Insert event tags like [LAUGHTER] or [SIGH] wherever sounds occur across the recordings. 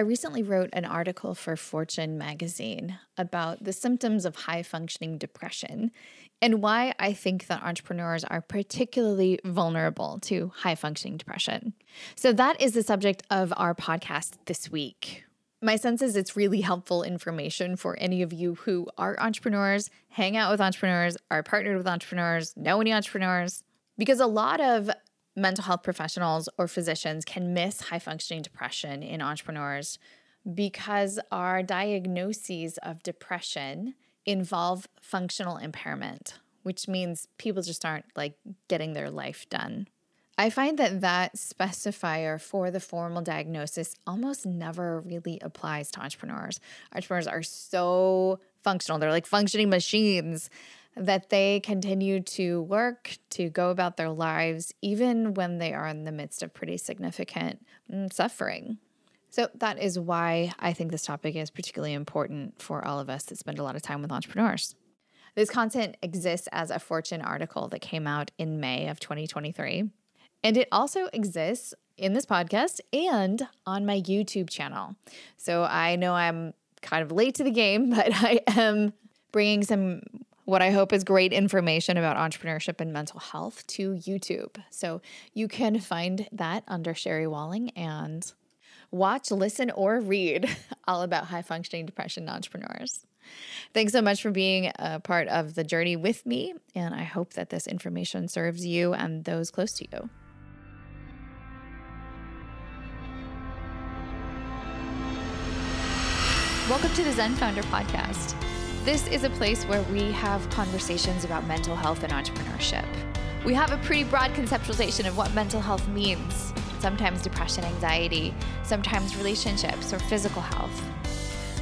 I recently wrote an article for Fortune magazine about the symptoms of high functioning depression and why I think that entrepreneurs are particularly vulnerable to high functioning depression. So, that is the subject of our podcast this week. My sense is it's really helpful information for any of you who are entrepreneurs, hang out with entrepreneurs, are partnered with entrepreneurs, know any entrepreneurs, because a lot of mental health professionals or physicians can miss high functioning depression in entrepreneurs because our diagnoses of depression involve functional impairment, which means people just aren't like getting their life done. I find that that specifier for the formal diagnosis almost never really applies to entrepreneurs. Entrepreneurs are so functional, they're like functioning machines that they continue to work, to go about their lives, even when they are in the midst of pretty significant mm, suffering. So, that is why I think this topic is particularly important for all of us that spend a lot of time with entrepreneurs. This content exists as a Fortune article that came out in May of 2023. And it also exists in this podcast and on my YouTube channel. So, I know I'm kind of late to the game, [LAUGHS] but I am bringing some what I hope is great information about entrepreneurship and mental health to YouTube. So you can find that under Sherry Walling and watch, listen, or read [LAUGHS] all about high functioning depression entrepreneurs. Thanks so much for being a part of the journey with me, and I hope that this information serves you and those close to you. Welcome to the Zen Founder Podcast. This is a place where we have conversations about mental health and entrepreneurship. We have a pretty broad conceptualization of what mental health means sometimes depression, anxiety, sometimes relationships or physical health.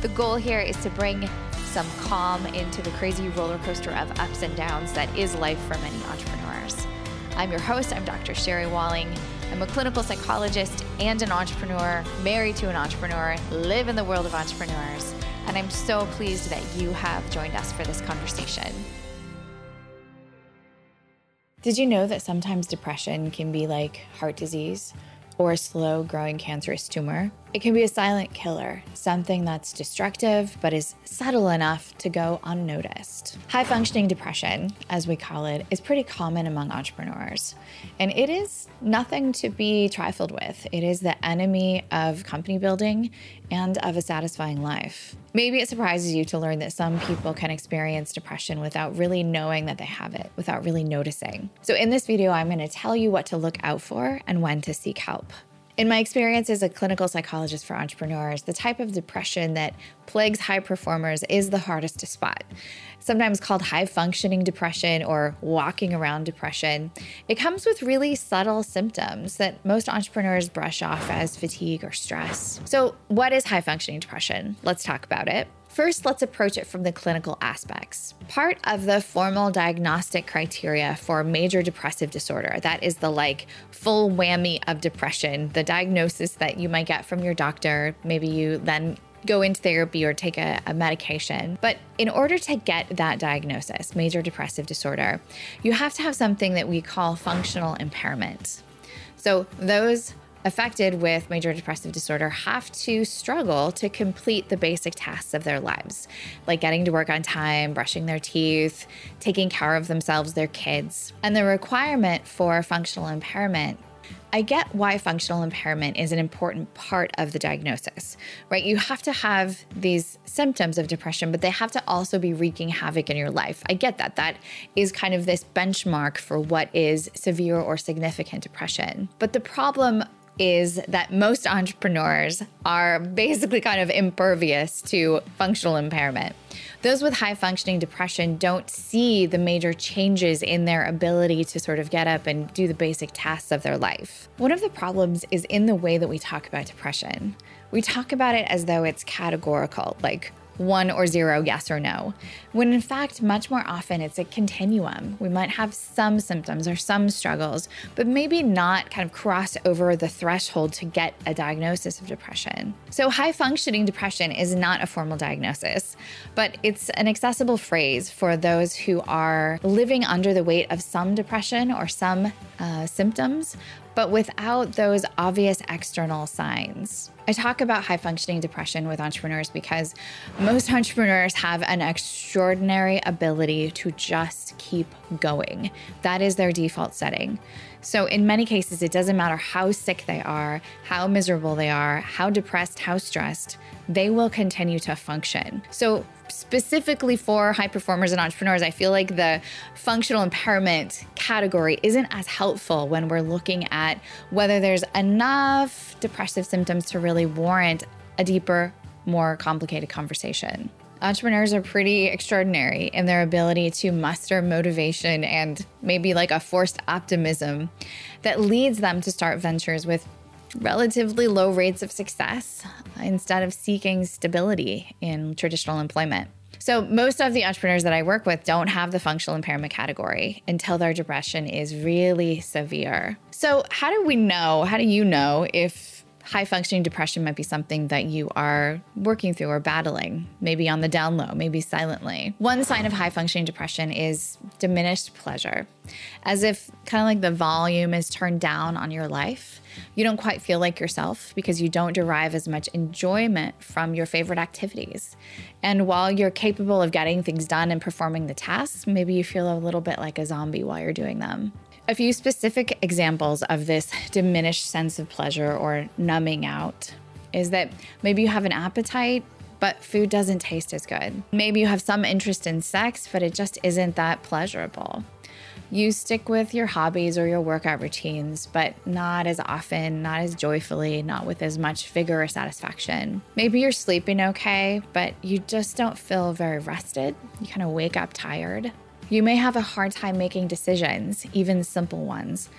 The goal here is to bring some calm into the crazy roller coaster of ups and downs that is life for many entrepreneurs. I'm your host, I'm Dr. Sherry Walling. I'm a clinical psychologist and an entrepreneur, married to an entrepreneur, live in the world of entrepreneurs and I'm so pleased that you have joined us for this conversation. Did you know that sometimes depression can be like heart disease or a slow growing cancerous tumor? It can be a silent killer, something that's destructive but is subtle enough to go unnoticed. High functioning depression, as we call it, is pretty common among entrepreneurs. And it is nothing to be trifled with. It is the enemy of company building and of a satisfying life. Maybe it surprises you to learn that some people can experience depression without really knowing that they have it, without really noticing. So, in this video, I'm to tell you what to look out for and when to seek help. In my experience as a clinical psychologist for entrepreneurs, the type of depression that plagues high performers is the hardest to spot. Sometimes called high functioning depression or walking around depression, it comes with really subtle symptoms that most entrepreneurs brush off as fatigue or stress. So, what is high functioning depression? Let's talk about it. First, let's approach it from the clinical aspects. Part of the formal diagnostic criteria for major depressive disorder, that is the like full whammy of depression, the diagnosis that you might get from your doctor, maybe you then go into therapy or take a, a, medication. But in order to get that diagnosis, major depressive disorder, you have to have something that we call functional impairment. So those affected with major depressive disorder have to struggle to complete the basic tasks of their lives, like getting to work on time, brushing their teeth, taking care of themselves, their kids. And the requirement for functional impairment I get why functional impairment is an important part of the diagnosis, right? You have to have these symptoms of depression, but they have to also be wreaking havoc in your life. I get that. That is kind of this benchmark for what is severe or significant depression. But the problem is that most entrepreneurs are basically kind of impervious to functional impairment. Those with high functioning depression don't see the major changes in their ability to sort of get up and do the basic tasks of their life. One of the problems is in the way that we talk about depression. We talk about it as though it's categorical, like one or zero, yes or no, when in fact, much more often it's a continuum. We might have some symptoms or some struggles, but maybe not kind of cross over the threshold to get a diagnosis of depression. So, high functioning depression is not a formal diagnosis, but it's an accessible phrase for those who are living under the weight of some depression or some uh, symptoms but without those obvious external signs. I talk about high functioning depression with entrepreneurs because most [LAUGHS] entrepreneurs have an extraordinary ability to just keep going. That is their default setting. So, in many cases, it doesn't matter how sick they are, how miserable they are, how depressed, how stressed, they will continue to function. So, specifically for high performers and entrepreneurs, I feel like the functional impairment category isn't as helpful when we're looking at whether there's enough depressive symptoms to really warrant a deeper, more complicated conversation. Entrepreneurs are pretty extraordinary in their ability to muster motivation and maybe like a forced optimism that leads them to start ventures with relatively low rates of success instead of seeking stability in traditional employment. So, most of the entrepreneurs that I work with don't have the functional impairment category until their depression is really severe. So, how do we know? How do you know if high functioning depression might be something that you are working through or battling, maybe on the down low, maybe silently. One sign of high functioning depression is diminished pleasure, as if kind of like the volume is turned down on your life. You don't quite feel like yourself because you don't derive as much enjoyment from your favorite activities. And while you're capable of getting things done and performing the tasks, maybe you feel a little bit like a zombie while you're doing them. A few specific examples of this diminished sense of pleasure or numbing out is that maybe you have an appetite, but food doesn't taste as good. Maybe you have some interest in sex, but it just isn't that pleasurable. You stick with your hobbies or your workout routines, but not as often, not as joyfully, not with as much vigor or satisfaction. Maybe you're sleeping okay, but you just don't feel very rested. You kind of wake up tired. You may have a hard time making decisions, even simple ones.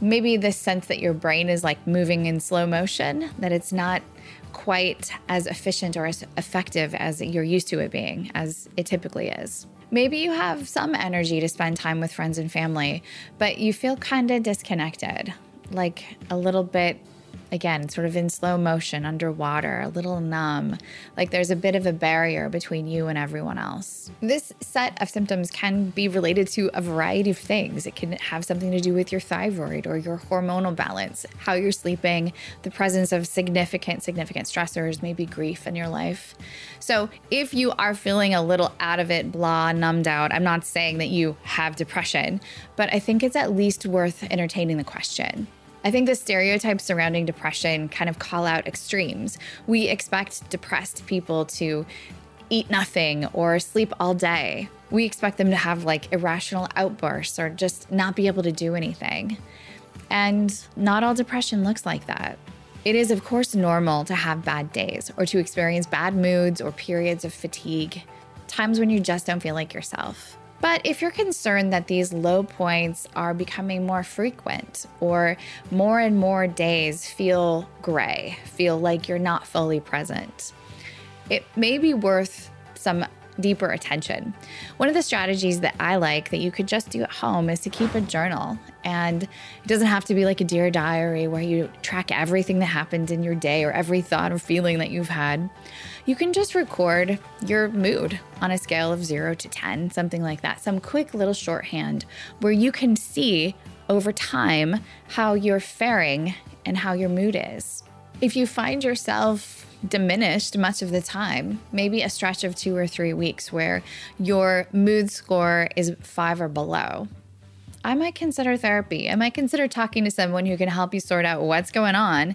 Maybe the sense that your brain is like moving in slow motion, that it's not quite as efficient or as effective as you're used to it being, as it typically is. Maybe you have some energy to spend time with friends and family, but you feel kind of disconnected, like a little bit again, sort of in slow motion underwater, a little numb, like there's a bit of a barrier between you and everyone else. This set of symptoms can be related to a variety of things. It can have something to do with your thyroid or your hormonal balance, how you're sleeping, the presence of significant, significant stressors, maybe grief in your life. So if you are feeling a little out of it, blah, numbed out, I'm not saying that you have depression, but I think it's at least worth entertaining the question. I think the stereotypes surrounding depression kind of call out extremes. We expect depressed people to eat nothing or sleep all day. We expect them to have like irrational outbursts or just not be able to do anything. And not all depression looks like that. It is, of course, normal to have bad days or to experience bad moods or periods of fatigue, times when you just don't feel like yourself. But if you're concerned that these low points are becoming more frequent or more and more days feel gray, feel like you're not fully present, it may be worth some deeper attention. One of the strategies that I like that you could just do at home is to keep a journal. And it doesn't have to be like a dear diary where you track everything that happened in your day or every thought or feeling that you've had. You can just record your mood on a scale of zero to 10, something like that, some quick little shorthand where you can see over time how you're faring and how your mood is. If you find yourself diminished much of the time, maybe a stretch of two or three weeks where your mood score is five or below. I might consider therapy. I might consider talking to someone who can help you sort out what's going on.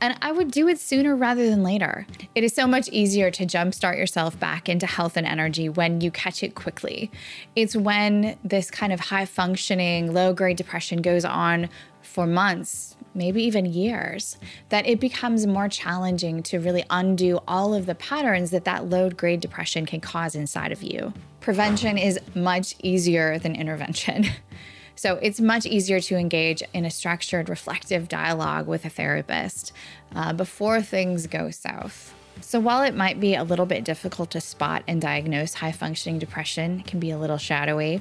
And I would do it sooner rather than later. It is so much easier to jumpstart yourself back into health and energy when you catch it quickly. It's when this kind of high functioning, low grade depression goes on for months, maybe even years, that it becomes more challenging to really undo all of the patterns that that low grade depression can cause inside of you. Prevention is much easier than intervention. [LAUGHS] So it's much easier to engage in a structured, reflective dialogue with a therapist uh, before things go south. So, while it might be a little bit difficult to spot and diagnose high functioning depression, can be a little shadowy,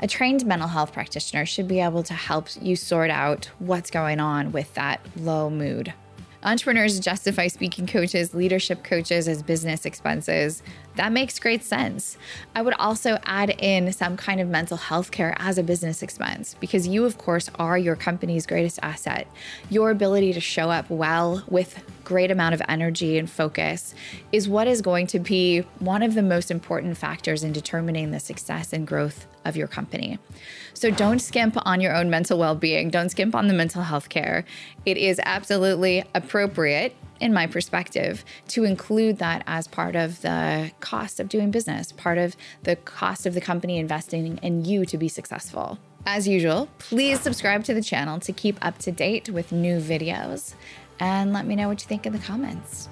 a trained mental health practitioner should be able to help you sort out what's going on with that low mood. Entrepreneurs justify speaking coaches, leadership coaches as business expenses. That makes great sense. I would also add in some kind of mental health care as a business expense because you, of course, are your company's greatest asset. Your ability to show up well with great amount of energy and focus is what is going to be one of the most important factors in determining the success and growth of your company. So don't skimp on your own mental well being, don't skimp on the mental health care. It is absolutely appropriate. In my perspective, to include that as part of the cost of doing business, part of the cost of the company investing in you to be successful. As usual, please subscribe to the channel to keep up to date with new videos and let me know what you think in the comments.